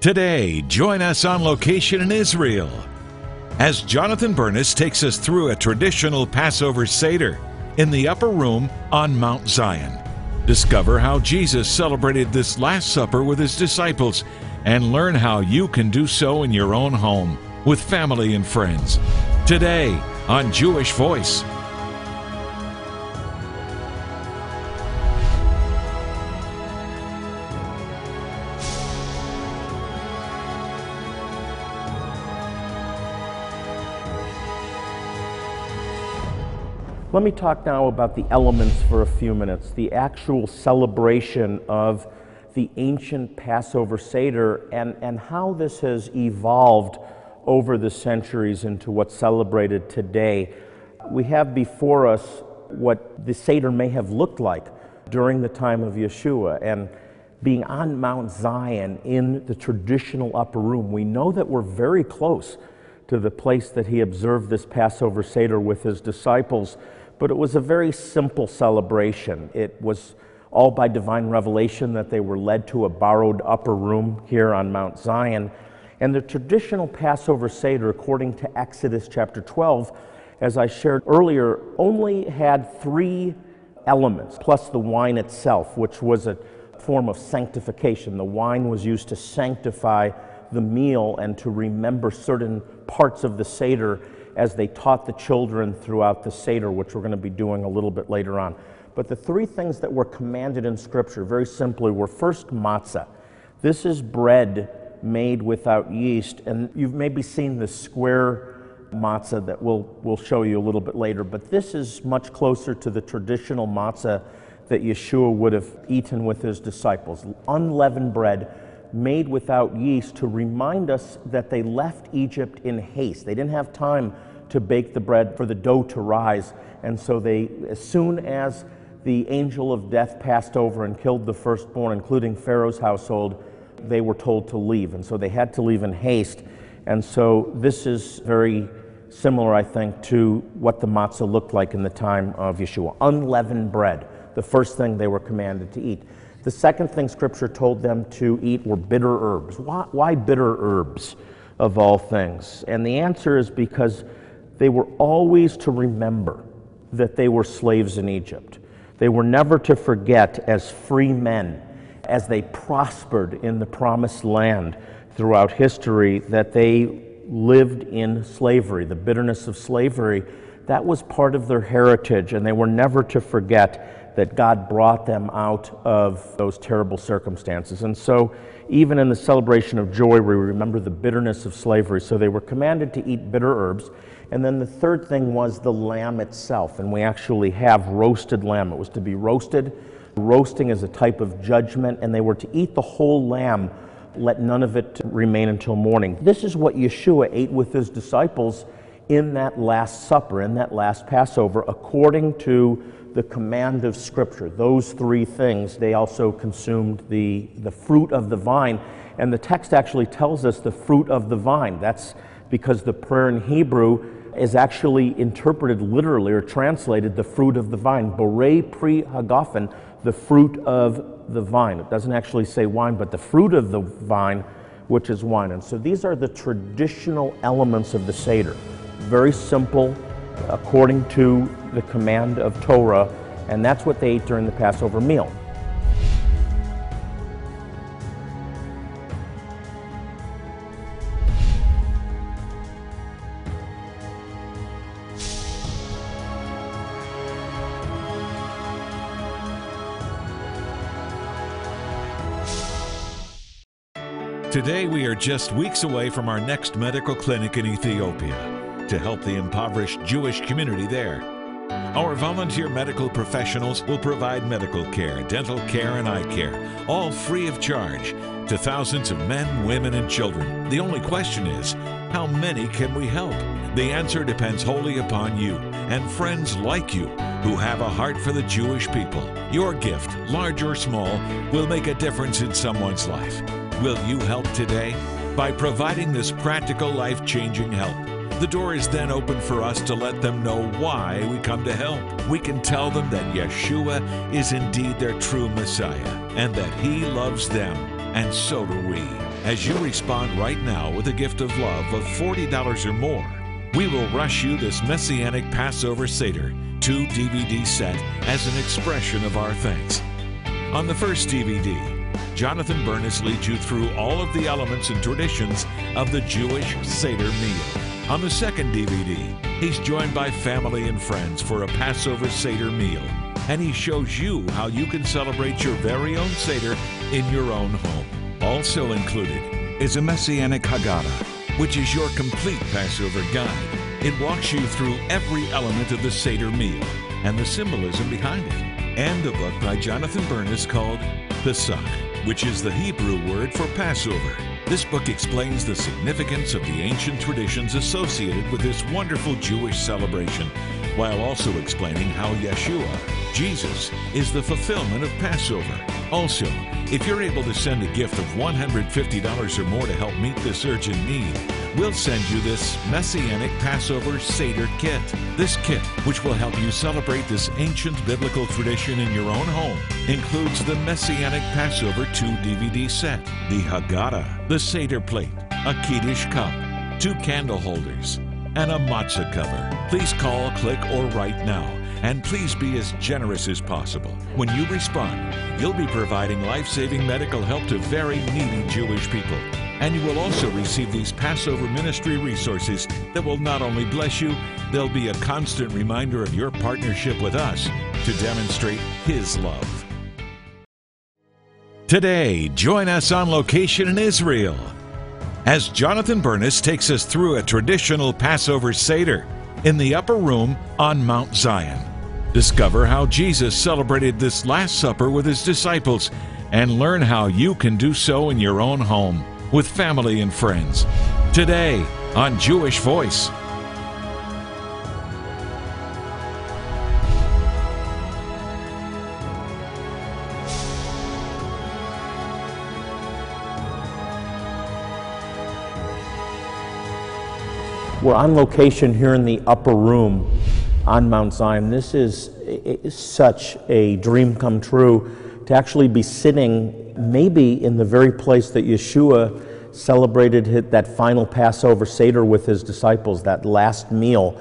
Today, join us on location in Israel as Jonathan Bernis takes us through a traditional Passover Seder in the upper room on Mount Zion. Discover how Jesus celebrated this Last Supper with his disciples and learn how you can do so in your own home with family and friends. Today on Jewish Voice. Let me talk now about the elements for a few minutes, the actual celebration of the ancient Passover Seder and, and how this has evolved over the centuries into what's celebrated today. We have before us what the Seder may have looked like during the time of Yeshua. And being on Mount Zion in the traditional upper room, we know that we're very close to the place that he observed this Passover Seder with his disciples but it was a very simple celebration. It was all by divine revelation that they were led to a borrowed upper room here on Mount Zion. And the traditional Passover Seder, according to Exodus chapter 12, as I shared earlier, only had three elements, plus the wine itself, which was a form of sanctification. The wine was used to sanctify the meal and to remember certain parts of the Seder as they taught the children throughout the Seder, which we're going to be doing a little bit later on. But the three things that were commanded in Scripture, very simply, were first matzah. This is bread made without yeast, and you've maybe seen the square matzah that we'll, we'll show you a little bit later, but this is much closer to the traditional matzah that Yeshua would have eaten with his disciples. Unleavened bread made without yeast to remind us that they left Egypt in haste. They didn't have time to bake the bread for the dough to rise. And so they, as soon as the angel of death passed over and killed the firstborn, including Pharaoh's household, they were told to leave. And so they had to leave in haste. And so this is very similar, I think, to what the matzah looked like in the time of Yeshua unleavened bread, the first thing they were commanded to eat. The second thing Scripture told them to eat were bitter herbs. Why, why, bitter herbs of all things? And the answer is because they were always to remember that they were slaves in Egypt. They were never to forget as free men, as they prospered in the promised land throughout history, that they lived in slavery, the bitterness of slavery. That was part of their heritage, and they were never to forget that God brought them out of those terrible circumstances. And so, even in the celebration of joy, we remember the bitterness of slavery. So, they were commanded to eat bitter herbs. And then the third thing was the lamb itself. And we actually have roasted lamb. It was to be roasted. Roasting is a type of judgment, and they were to eat the whole lamb, let none of it remain until morning. This is what Yeshua ate with his disciples in that Last Supper, in that last Passover, according to the command of Scripture. Those three things, they also consumed the, the fruit of the vine. And the text actually tells us the fruit of the vine. That's because the prayer in Hebrew is actually interpreted literally or translated the fruit of the vine. Borei pri hagafen, the fruit of the vine. It doesn't actually say wine, but the fruit of the vine, which is wine. And so these are the traditional elements of the Seder. Very simple, according to the command of Torah, and that's what they ate during the Passover meal. Today, we are just weeks away from our next medical clinic in Ethiopia to help the impoverished Jewish community there. Our volunteer medical professionals will provide medical care, dental care, and eye care, all free of charge to thousands of men, women, and children. The only question is, how many can we help? The answer depends wholly upon you and friends like you who have a heart for the Jewish people. Your gift, large or small, will make a difference in someone's life. Will you help today? By providing this practical, life changing help. The door is then open for us to let them know why we come to help. We can tell them that Yeshua is indeed their true Messiah and that He loves them. And so do we. As you respond right now with a gift of love of $40 or more, we will rush you this Messianic Passover Seder 2 DVD set as an expression of our thanks. On the first DVD, Jonathan Bernis leads you through all of the elements and traditions of the Jewish Seder meal. On the second DVD, he's joined by family and friends for a Passover Seder meal, and he shows you how you can celebrate your very own Seder in your own home. Also included is a Messianic Haggadah, which is your complete Passover guide. It walks you through every element of the Seder meal and the symbolism behind it. And a book by Jonathan Bernis called Pesach, which is the Hebrew word for Passover. This book explains the significance of the ancient traditions associated with this wonderful Jewish celebration, while also explaining how Yeshua, Jesus, is the fulfillment of Passover. Also, if you're able to send a gift of $150 or more to help meet this urgent need, we'll send you this Messianic Passover Seder Kit. This kit, which will help you celebrate this ancient biblical tradition in your own home, includes the Messianic Passover 2 DVD set, the Haggadah, the Seder plate, a Kiddush cup, two candle holders, and a matzah cover. Please call, click, or write now. And please be as generous as possible. When you respond, you'll be providing life saving medical help to very needy Jewish people. And you will also receive these Passover ministry resources that will not only bless you, they'll be a constant reminder of your partnership with us to demonstrate His love. Today, join us on location in Israel as Jonathan Bernis takes us through a traditional Passover Seder in the upper room on Mount Zion. Discover how Jesus celebrated this Last Supper with his disciples and learn how you can do so in your own home with family and friends. Today on Jewish Voice. We're on location here in the upper room on Mount Zion. This is, is such a dream come true to actually be sitting maybe in the very place that Yeshua celebrated that final Passover Seder with his disciples, that last meal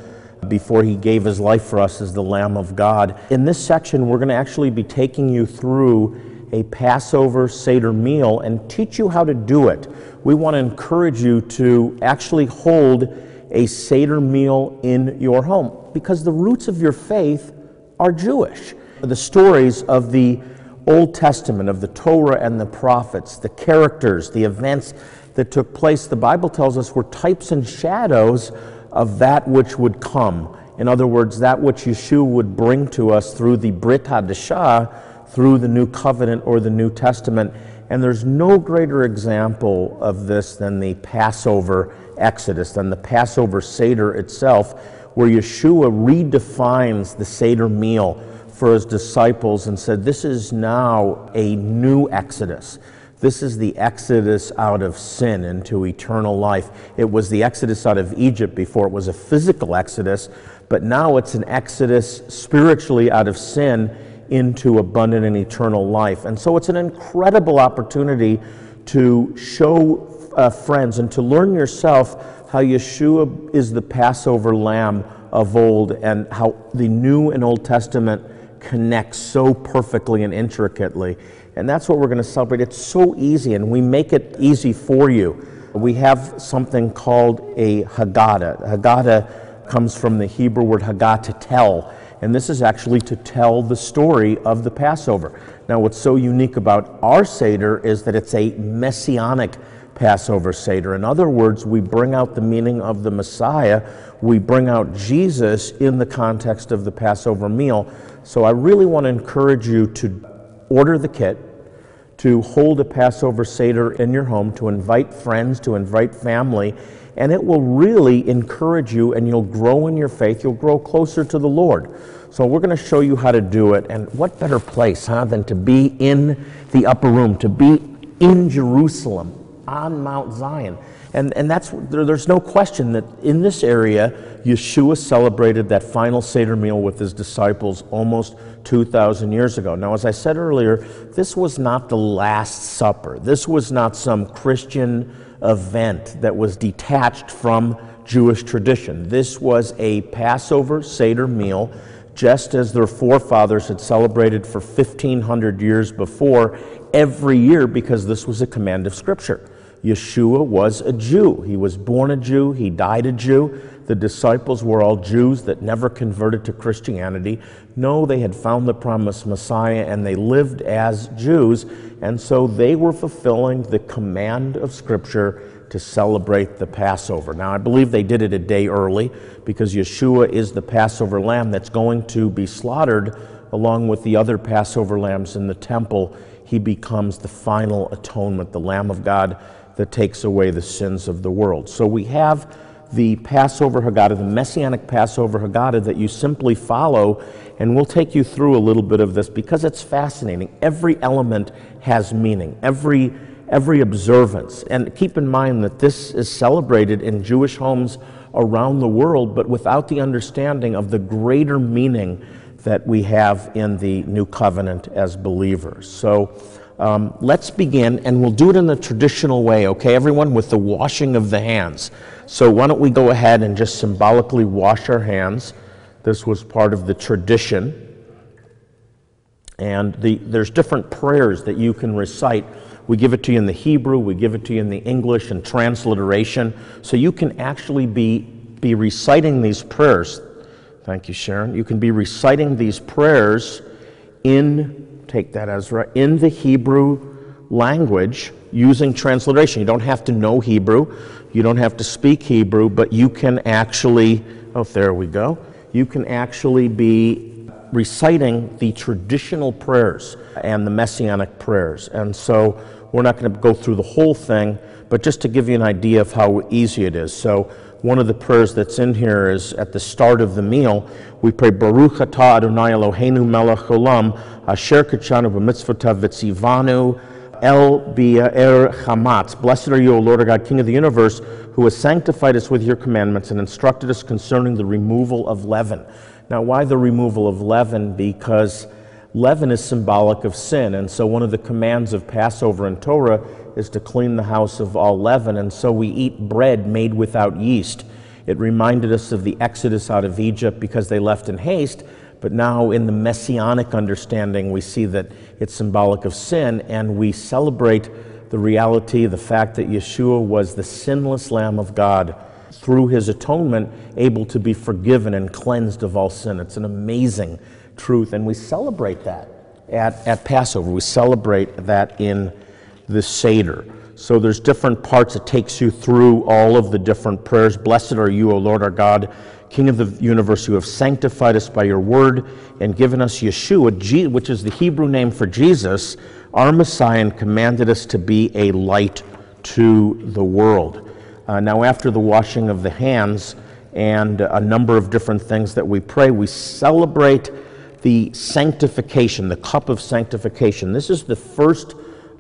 before he gave his life for us as the Lamb of God. In this section, we're going to actually be taking you through a Passover Seder meal and teach you how to do it. We want to encourage you to actually hold a Seder meal in your home because the roots of your faith are Jewish. The stories of the Old Testament, of the Torah and the prophets, the characters, the events that took place, the Bible tells us were types and shadows of that which would come. In other words, that which Yeshua would bring to us through the Brit Hadashah, through the New Covenant or the New Testament. And there's no greater example of this than the Passover Exodus, than the Passover Seder itself, where Yeshua redefines the Seder meal for his disciples and said, This is now a new Exodus. This is the exodus out of sin into eternal life. It was the exodus out of Egypt before it was a physical exodus, but now it's an exodus spiritually out of sin into abundant and eternal life. And so it's an incredible opportunity to show uh, friends and to learn yourself how Yeshua is the Passover lamb of old and how the New and Old Testament connect so perfectly and intricately. And that's what we're going to celebrate. It's so easy, and we make it easy for you. We have something called a Haggadah. Haggadah comes from the Hebrew word Haggadah, to tell and this is actually to tell the story of the Passover. Now, what's so unique about our Seder is that it's a messianic Passover Seder. In other words, we bring out the meaning of the Messiah, we bring out Jesus in the context of the Passover meal. So, I really want to encourage you to order the kit, to hold a Passover Seder in your home, to invite friends, to invite family and it will really encourage you and you'll grow in your faith. You'll grow closer to the Lord. So, we're going to show you how to do it. And what better place, huh, than to be in the upper room, to be in Jerusalem on Mount Zion. And, and that's, there, there's no question that in this area, Yeshua celebrated that final Seder meal with his disciples almost 2,000 years ago. Now, as I said earlier, this was not the Last Supper. This was not some Christian event that was detached from Jewish tradition. This was a Passover Seder meal, just as their forefathers had celebrated for 1,500 years before, every year, because this was a command of Scripture. Yeshua was a Jew. He was born a Jew, he died a Jew. The disciples were all Jews that never converted to Christianity. No, they had found the promised Messiah and they lived as Jews, and so they were fulfilling the command of Scripture to celebrate the Passover. Now, I believe they did it a day early because Yeshua is the Passover lamb that's going to be slaughtered along with the other Passover lambs in the temple. He becomes the final atonement, the Lamb of God that takes away the sins of the world. So we have the Passover Haggadah, the Messianic Passover Haggadah that you simply follow, and we'll take you through a little bit of this because it's fascinating. Every element has meaning, every, every observance. And keep in mind that this is celebrated in Jewish homes around the world, but without the understanding of the greater meaning that we have in the new covenant as believers. So, um, let's begin, and we'll do it in the traditional way, okay, everyone, with the washing of the hands. So, why don't we go ahead and just symbolically wash our hands? This was part of the tradition. And the, there's different prayers that you can recite. We give it to you in the Hebrew, we give it to you in the English and transliteration. So you can actually be, be reciting these prayers. Thank you, Sharon. You can be reciting these prayers in take that, Ezra, in the Hebrew language using transliteration. You don't have to know Hebrew, you don't have to speak Hebrew, but you can actually, oh, there we go, you can actually be reciting the traditional prayers and the messianic prayers. And so we're not going to go through the whole thing, but just to give you an idea of how easy it is. So one of the prayers that's in here is at the start of the meal. We pray Baruch Atah Adonai Eloheinu Melech Olam Asher Kachanu B'mitzvotav Vitzivanu El Bi'er Chamatz. Blessed are you, O Lord our God, King of the universe, who has sanctified us with your commandments and instructed us concerning the removal of leaven. Now, why the removal of leaven? Because leaven is symbolic of sin, and so one of the commands of Passover and Torah is to clean the house of all leaven, and so we eat bread made without yeast. It reminded us of the exodus out of Egypt because they left in haste, but now in the messianic understanding, we see that it's symbolic of sin, and we celebrate the reality, the fact that Yeshua was the sinless Lamb of God through his atonement, able to be forgiven and cleansed of all sin. It's an amazing truth, and we celebrate that at, at Passover. We celebrate that in the Seder. So there's different parts. It takes you through all of the different prayers. Blessed are you, O Lord our God, King of the universe, who have sanctified us by your word and given us Yeshua, which is the Hebrew name for Jesus, our Messiah, and commanded us to be a light to the world. Uh, now, after the washing of the hands and a number of different things that we pray, we celebrate the sanctification, the cup of sanctification. This is the first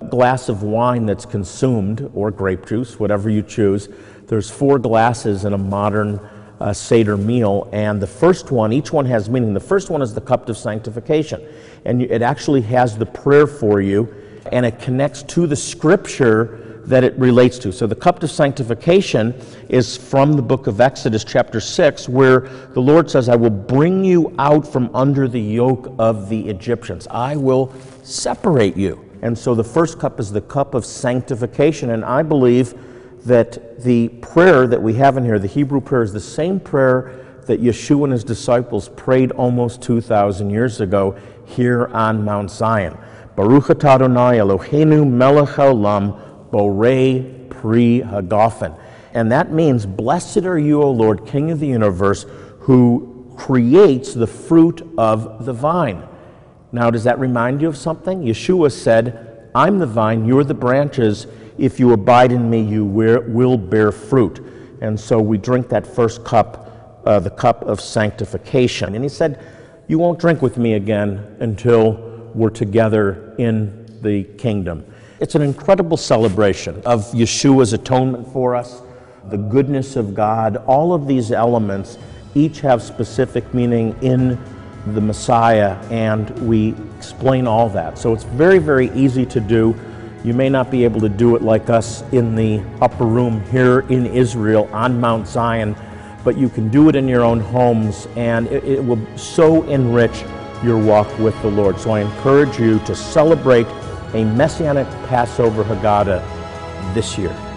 glass of wine that's consumed, or grape juice, whatever you choose. There's four glasses in a modern uh, Seder meal, and the first one, each one has meaning. The first one is the cup of sanctification, and it actually has the prayer for you, and it connects to the scripture that it relates to. So the cup of sanctification is from the book of Exodus, chapter 6, where the Lord says, I will bring you out from under the yoke of the Egyptians. I will separate you. And so the first cup is the cup of sanctification. And I believe that the prayer that we have in here, the Hebrew prayer, is the same prayer that Yeshua and his disciples prayed almost 2,000 years ago here on Mount Zion. Baruch Adonai Eloheinu melech haolam borei pri hagafen. And that means, Blessed are you, O Lord, King of the universe, who creates the fruit of the vine. Now, does that remind you of something? Yeshua said, I'm the vine, you're the branches. If you abide in me, you will bear fruit. And so we drink that first cup, uh, the cup of sanctification. And he said, You won't drink with me again until we're together in the kingdom. It's an incredible celebration of Yeshua's atonement for us, the goodness of God. All of these elements each have specific meaning in the Messiah, and we explain all that. So it's very, very easy to do. You may not be able to do it like us in the upper room here in Israel on Mount Zion, but you can do it in your own homes, and it, it will so enrich your walk with the Lord. So I encourage you to celebrate a Messianic Passover Haggadah this year.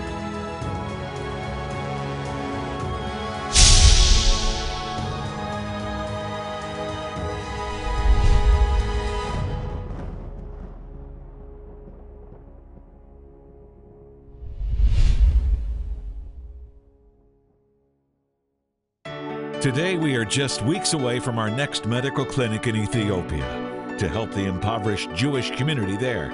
Today, we are just weeks away from our next medical clinic in Ethiopia to help the impoverished Jewish community there.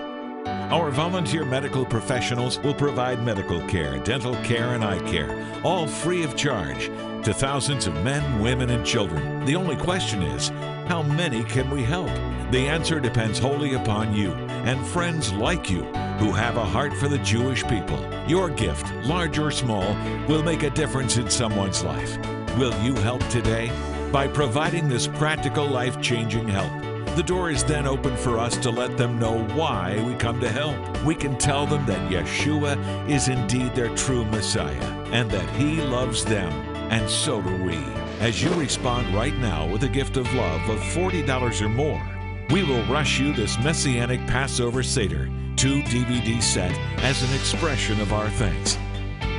Our volunteer medical professionals will provide medical care, dental care, and eye care, all free of charge to thousands of men, women, and children. The only question is, how many can we help? The answer depends wholly upon you and friends like you who have a heart for the Jewish people. Your gift, large or small, will make a difference in someone's life. Will you help today? By providing this practical, life changing help. The door is then open for us to let them know why we come to help. We can tell them that Yeshua is indeed their true Messiah and that He loves them, and so do we. As you respond right now with a gift of love of $40 or more, we will rush you this Messianic Passover Seder 2 DVD set as an expression of our thanks.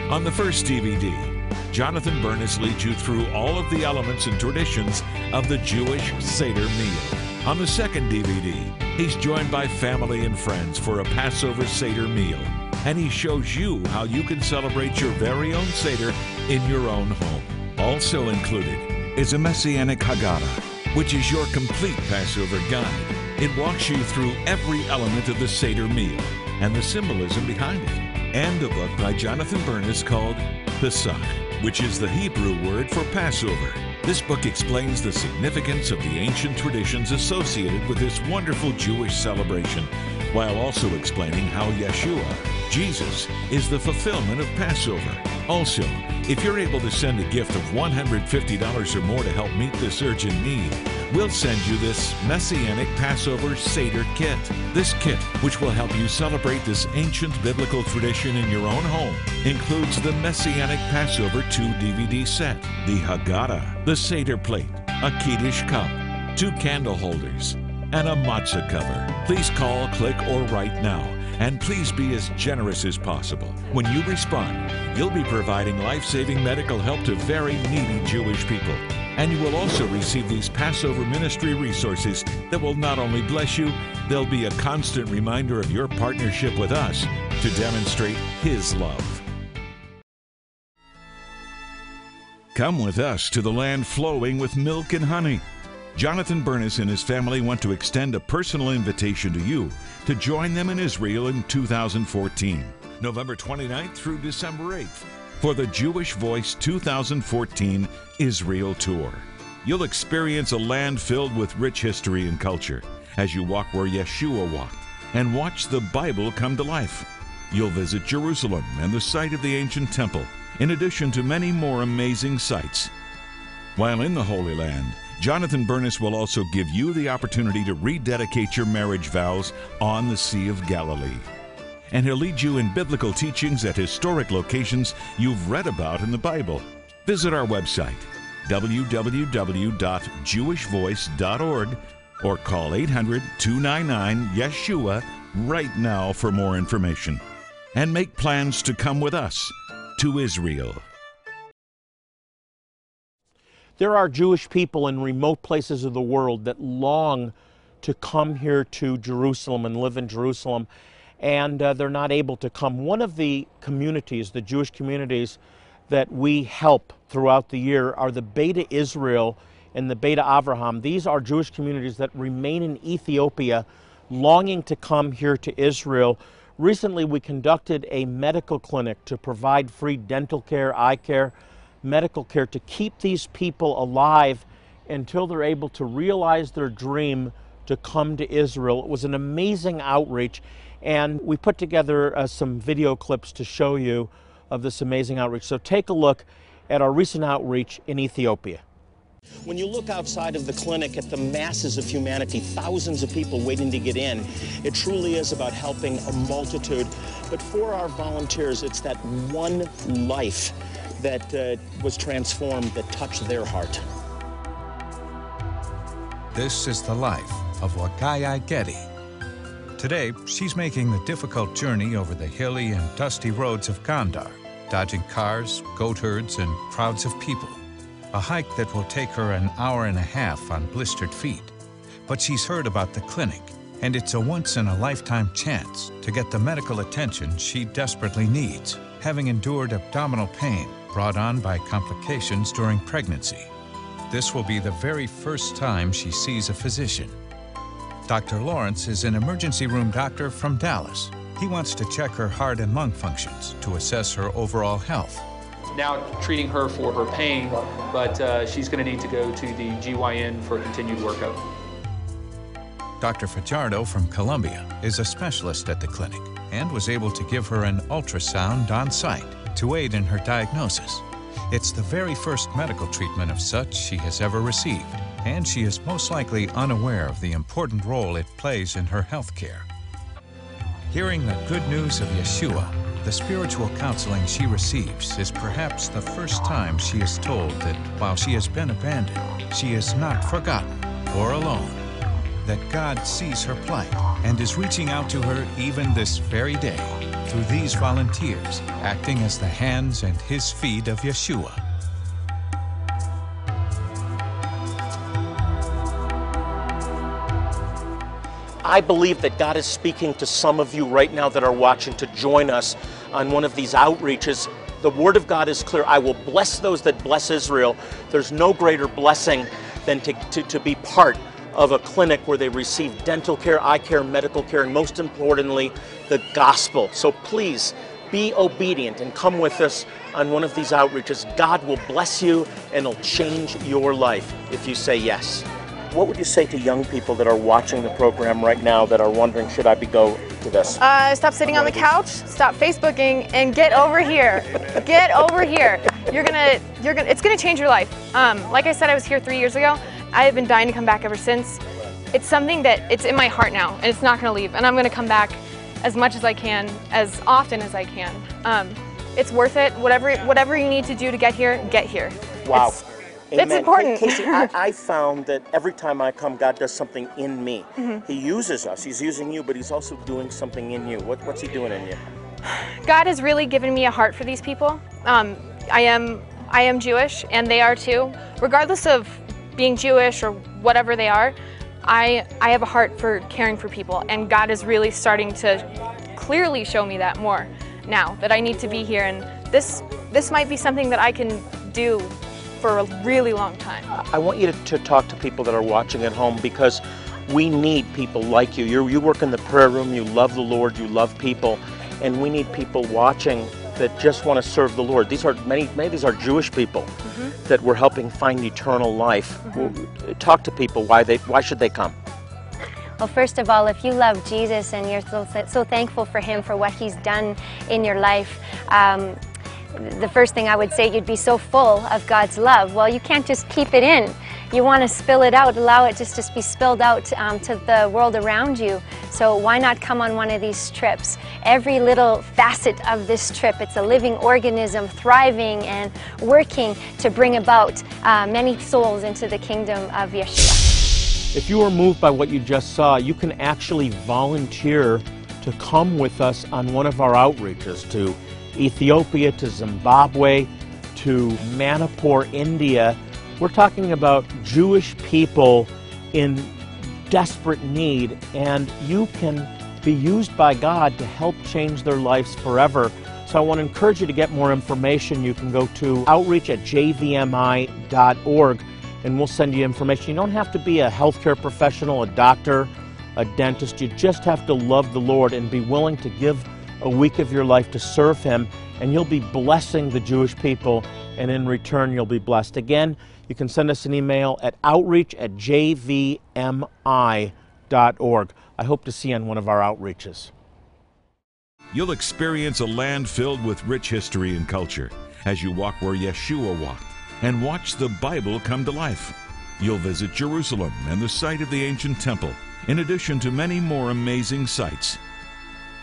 On the first DVD, Jonathan Bernis leads you through all of the elements and traditions of the Jewish Seder meal. On the second DVD, he's joined by family and friends for a Passover Seder meal, and he shows you how you can celebrate your very own Seder in your own home. Also included is a Messianic Haggadah, which is your complete Passover guide. It walks you through every element of the Seder meal and the symbolism behind it, and a book by Jonathan Bernis called Pesach which is the Hebrew word for Passover. This book explains the significance of the ancient traditions associated with this wonderful Jewish celebration, while also explaining how Yeshua, Jesus, is the fulfillment of Passover. Also, if you're able to send a gift of $150 or more to help meet this urgent need, we'll send you this Messianic Passover Seder Kit. This kit, which will help you celebrate this ancient biblical tradition in your own home, includes the Messianic Passover 2 DVD set, the Haggadah, the Seder plate, a Kiddush cup, two candle holders, and a matzah cover. Please call, click, or write now. And please be as generous as possible. When you respond, you'll be providing life saving medical help to very needy Jewish people. And you will also receive these Passover ministry resources that will not only bless you, they'll be a constant reminder of your partnership with us to demonstrate His love. Come with us to the land flowing with milk and honey. Jonathan Bernis and his family want to extend a personal invitation to you to join them in Israel in 2014, November 29th through December 8th, for the Jewish Voice 2014 Israel Tour. You'll experience a land filled with rich history and culture as you walk where Yeshua walked and watch the Bible come to life. You'll visit Jerusalem and the site of the ancient temple, in addition to many more amazing sights. While in the Holy Land, Jonathan Bernis will also give you the opportunity to rededicate your marriage vows on the Sea of Galilee. And he'll lead you in biblical teachings at historic locations you've read about in the Bible. Visit our website, www.jewishvoice.org, or call 800 299 Yeshua right now for more information. And make plans to come with us to Israel. There are Jewish people in remote places of the world that long to come here to Jerusalem and live in Jerusalem, and uh, they're not able to come. One of the communities, the Jewish communities that we help throughout the year, are the Beta Israel and the Beta Avraham. These are Jewish communities that remain in Ethiopia, longing to come here to Israel. Recently, we conducted a medical clinic to provide free dental care, eye care, medical care to keep these people alive until they're able to realize their dream to come to Israel. It was an amazing outreach, And we put together uh, some video clips to show you of this amazing outreach. So take a look at our recent outreach in Ethiopia. When you look outside of the clinic at the masses of humanity, thousands of people waiting to get in, it truly is about helping a multitude. But for our volunteers, it's that one life that uh, was transformed that touched their heart. This is the life of Wakaya Getty. Today, she's making the difficult journey over the hilly and dusty roads of Gondar, dodging cars, goat herds, and crowds of people. A hike that will take her an hour and a half on blistered feet. But she's heard about the clinic, and it's a once in a lifetime chance to get the medical attention she desperately needs, having endured abdominal pain brought on by complications during pregnancy. This will be the very first time she sees a physician. Dr. Lawrence is an emergency room doctor from Dallas. He wants to check her heart and lung functions to assess her overall health. Now treating her for her pain, but uh, she's going to need to go to the GYN for continued workup. Dr. Fajardo from Columbia is a specialist at the clinic and was able to give her an ultrasound on site to aid in her diagnosis. It's the very first medical treatment of such she has ever received, and she is most likely unaware of the important role it plays in her health care. Hearing the good news of Yeshua, the spiritual counseling she receives is perhaps the first time she is told that while she has been abandoned, she is not forgotten or alone, that God sees her plight and is reaching out to her even this very day through these volunteers acting as the hands and his feet of Yeshua. I believe that God is speaking to some of you right now that are watching to join us on one of these outreaches. The Word of God is clear. I will bless those that bless Israel. There's no greater blessing than to, to, to be part of a clinic where they receive dental care, eye care, medical care, and most importantly, the gospel. So please be obedient and come with us on one of these outreaches. God will bless you and it'll change your life if you say yes. What would you say to young people that are watching the program right now that are wondering, should I be go to this? Uh, stop sitting on the couch, stop Facebooking, and get over here. get over here. You're gonna, you're gonna, it's gonna change your life. Um, like I said, I was here three years ago. I have been dying to come back ever since. It's something that it's in my heart now, and it's not gonna leave. And I'm gonna come back as much as I can, as often as I can. Um, it's worth it. Whatever, whatever you need to do to get here, get here. Wow. It's, it's important. Casey, I, I found that every time I come, God does something in me. Mm-hmm. He uses us. He's using you, but He's also doing something in you. What, what's He doing in you? God has really given me a heart for these people. Um, I am I am Jewish, and they are too. Regardless of being Jewish or whatever they are, I I have a heart for caring for people, and God is really starting to clearly show me that more now that I need to be here, and this this might be something that I can do for a really long time. I want you to, to talk to people that are watching at home because we need people like you. you you work in the prayer room, you love the Lord, you love people, and we need people watching that just want to serve the Lord. These are many, many of these are Jewish people that we're helping find eternal life. Talk to people why they why should they come? Well, first of all, if you love Jesus and you're so, so thankful for Him for what He's done in your life, um, the first thing I would say, you'd be so full of God's love. Well, you can't just keep it in. You want to spill it out, allow it just to be spilled out um, to the world around you. So why not come on one of these trips? Every little facet of this trip, it's a living organism thriving and working to bring about uh, many souls into the kingdom of Yeshua. If you are moved by what you just saw, you can actually volunteer to come with us on one of our outreaches to Ethiopia, to Zimbabwe, to Manipur, India. We're talking about Jewish people in desperate need, and you can be used by God to help change their lives forever. So I want to encourage you to get more information. You can go to outreach at jvmi.org and we'll send you information. You don't have to be a healthcare professional, a doctor, a dentist. You just have to love the Lord and be willing to give a week of your life to serve Him, and you'll be blessing the Jewish people, and in return, you'll be blessed. Again, you can send us an email at outreach at jvmi.org. I hope to see you on one of our outreaches. You'll experience a land filled with rich history and culture as you walk where Yeshua walked and watch the Bible come to life. You'll visit Jerusalem and the site of the ancient temple, in addition to many more amazing sights.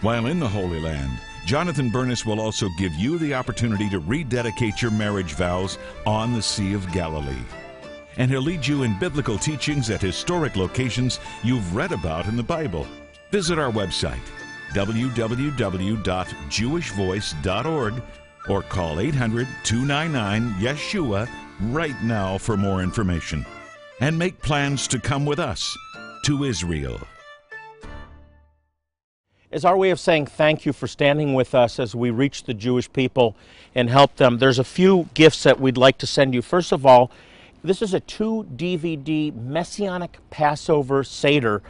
While in the Holy Land, Jonathan Bernis will also give you the opportunity to rededicate your marriage vows on the Sea of Galilee. And he'll lead you in biblical teachings at historic locations you've read about in the Bible. Visit our website, www.jewishvoice.org, or call 800 299 Yeshua right now for more information. And make plans to come with us to Israel. As our way of saying thank you for standing with us as we reach the Jewish people and help them, there's a few gifts that we'd like to send you. First of all, this is a two DVD Messianic Passover Seder.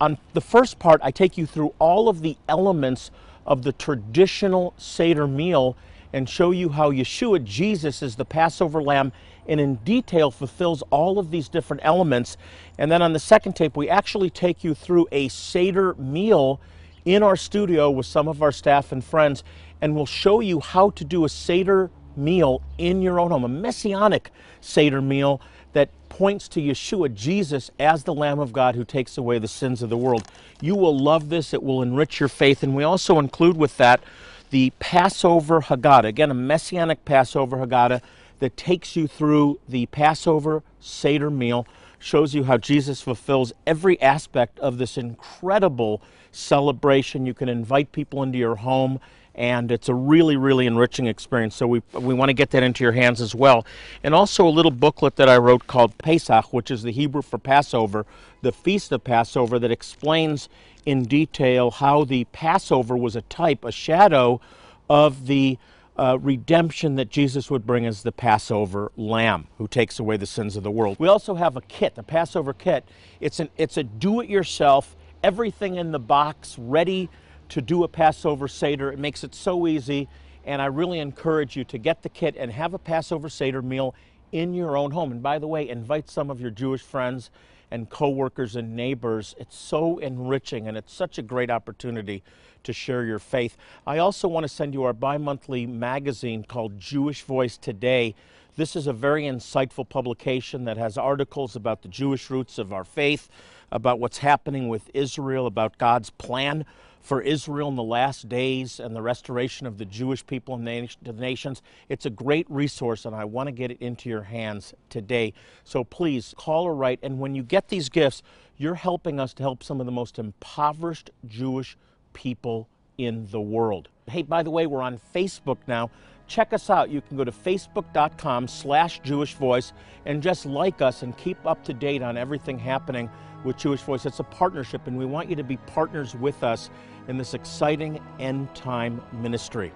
On the first part, I take you through all of the elements of the traditional Seder meal and show you how Yeshua, Jesus, is the Passover lamb and in detail fulfills all of these different elements. And then on the second tape, we actually take you through a Seder meal in our studio with some of our staff and friends, and we'll show you how to do a Seder meal in your own home, a messianic Seder meal that points to Yeshua, Jesus, as the Lamb of God who takes away the sins of the world. You will love this, it will enrich your faith, and we also include with that the Passover Haggadah. Again, a messianic Passover Haggadah that takes you through the Passover Seder meal, shows you how Jesus fulfills every aspect of this incredible celebration. You can invite people into your home and it's a really, really enriching experience. So we, we want to get that into your hands as well. And also a little booklet that I wrote called Pesach, which is the Hebrew for Passover, the Feast of Passover, that explains in detail how the Passover was a type, a shadow of the uh, redemption that Jesus would bring as the Passover lamb who takes away the sins of the world. We also have a kit, a Passover kit. It's, an, it's a do it yourself, everything in the box, ready to do a Passover Seder. It makes it so easy, and I really encourage you to get the kit and have a Passover Seder meal in your own home. And by the way, invite some of your Jewish friends and coworkers and neighbors. It's so enriching and it's such a great opportunity to share your faith. I also want to send you our bi-monthly magazine called Jewish Voice Today. This is a very insightful publication that has articles about the Jewish roots of our faith, about what's happening with Israel, about God's plan for Israel in the last days and the restoration of the Jewish people and the nations. It's a great resource, and I want to get it into your hands today. So please call or write. And when you get these gifts, you're helping us to help some of the most impoverished Jewish people in the world. Hey, by the way, we're on Facebook now. Check us out. You can go to facebook.com slash Jewish Voice and just like us and keep up to date on everything happening with Jewish Voice. It's a partnership, and we want you to be partners with us in this exciting end time ministry.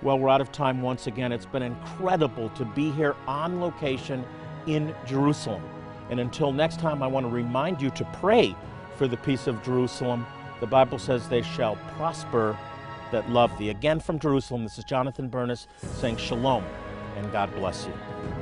Well, we're out of time once again. It's been incredible to be here on location in Jerusalem. And until next time, I want to remind you to pray for the peace of Jerusalem. The Bible says they shall prosper that love thee. Again from Jerusalem, this is Jonathan Bernis saying shalom and God bless you.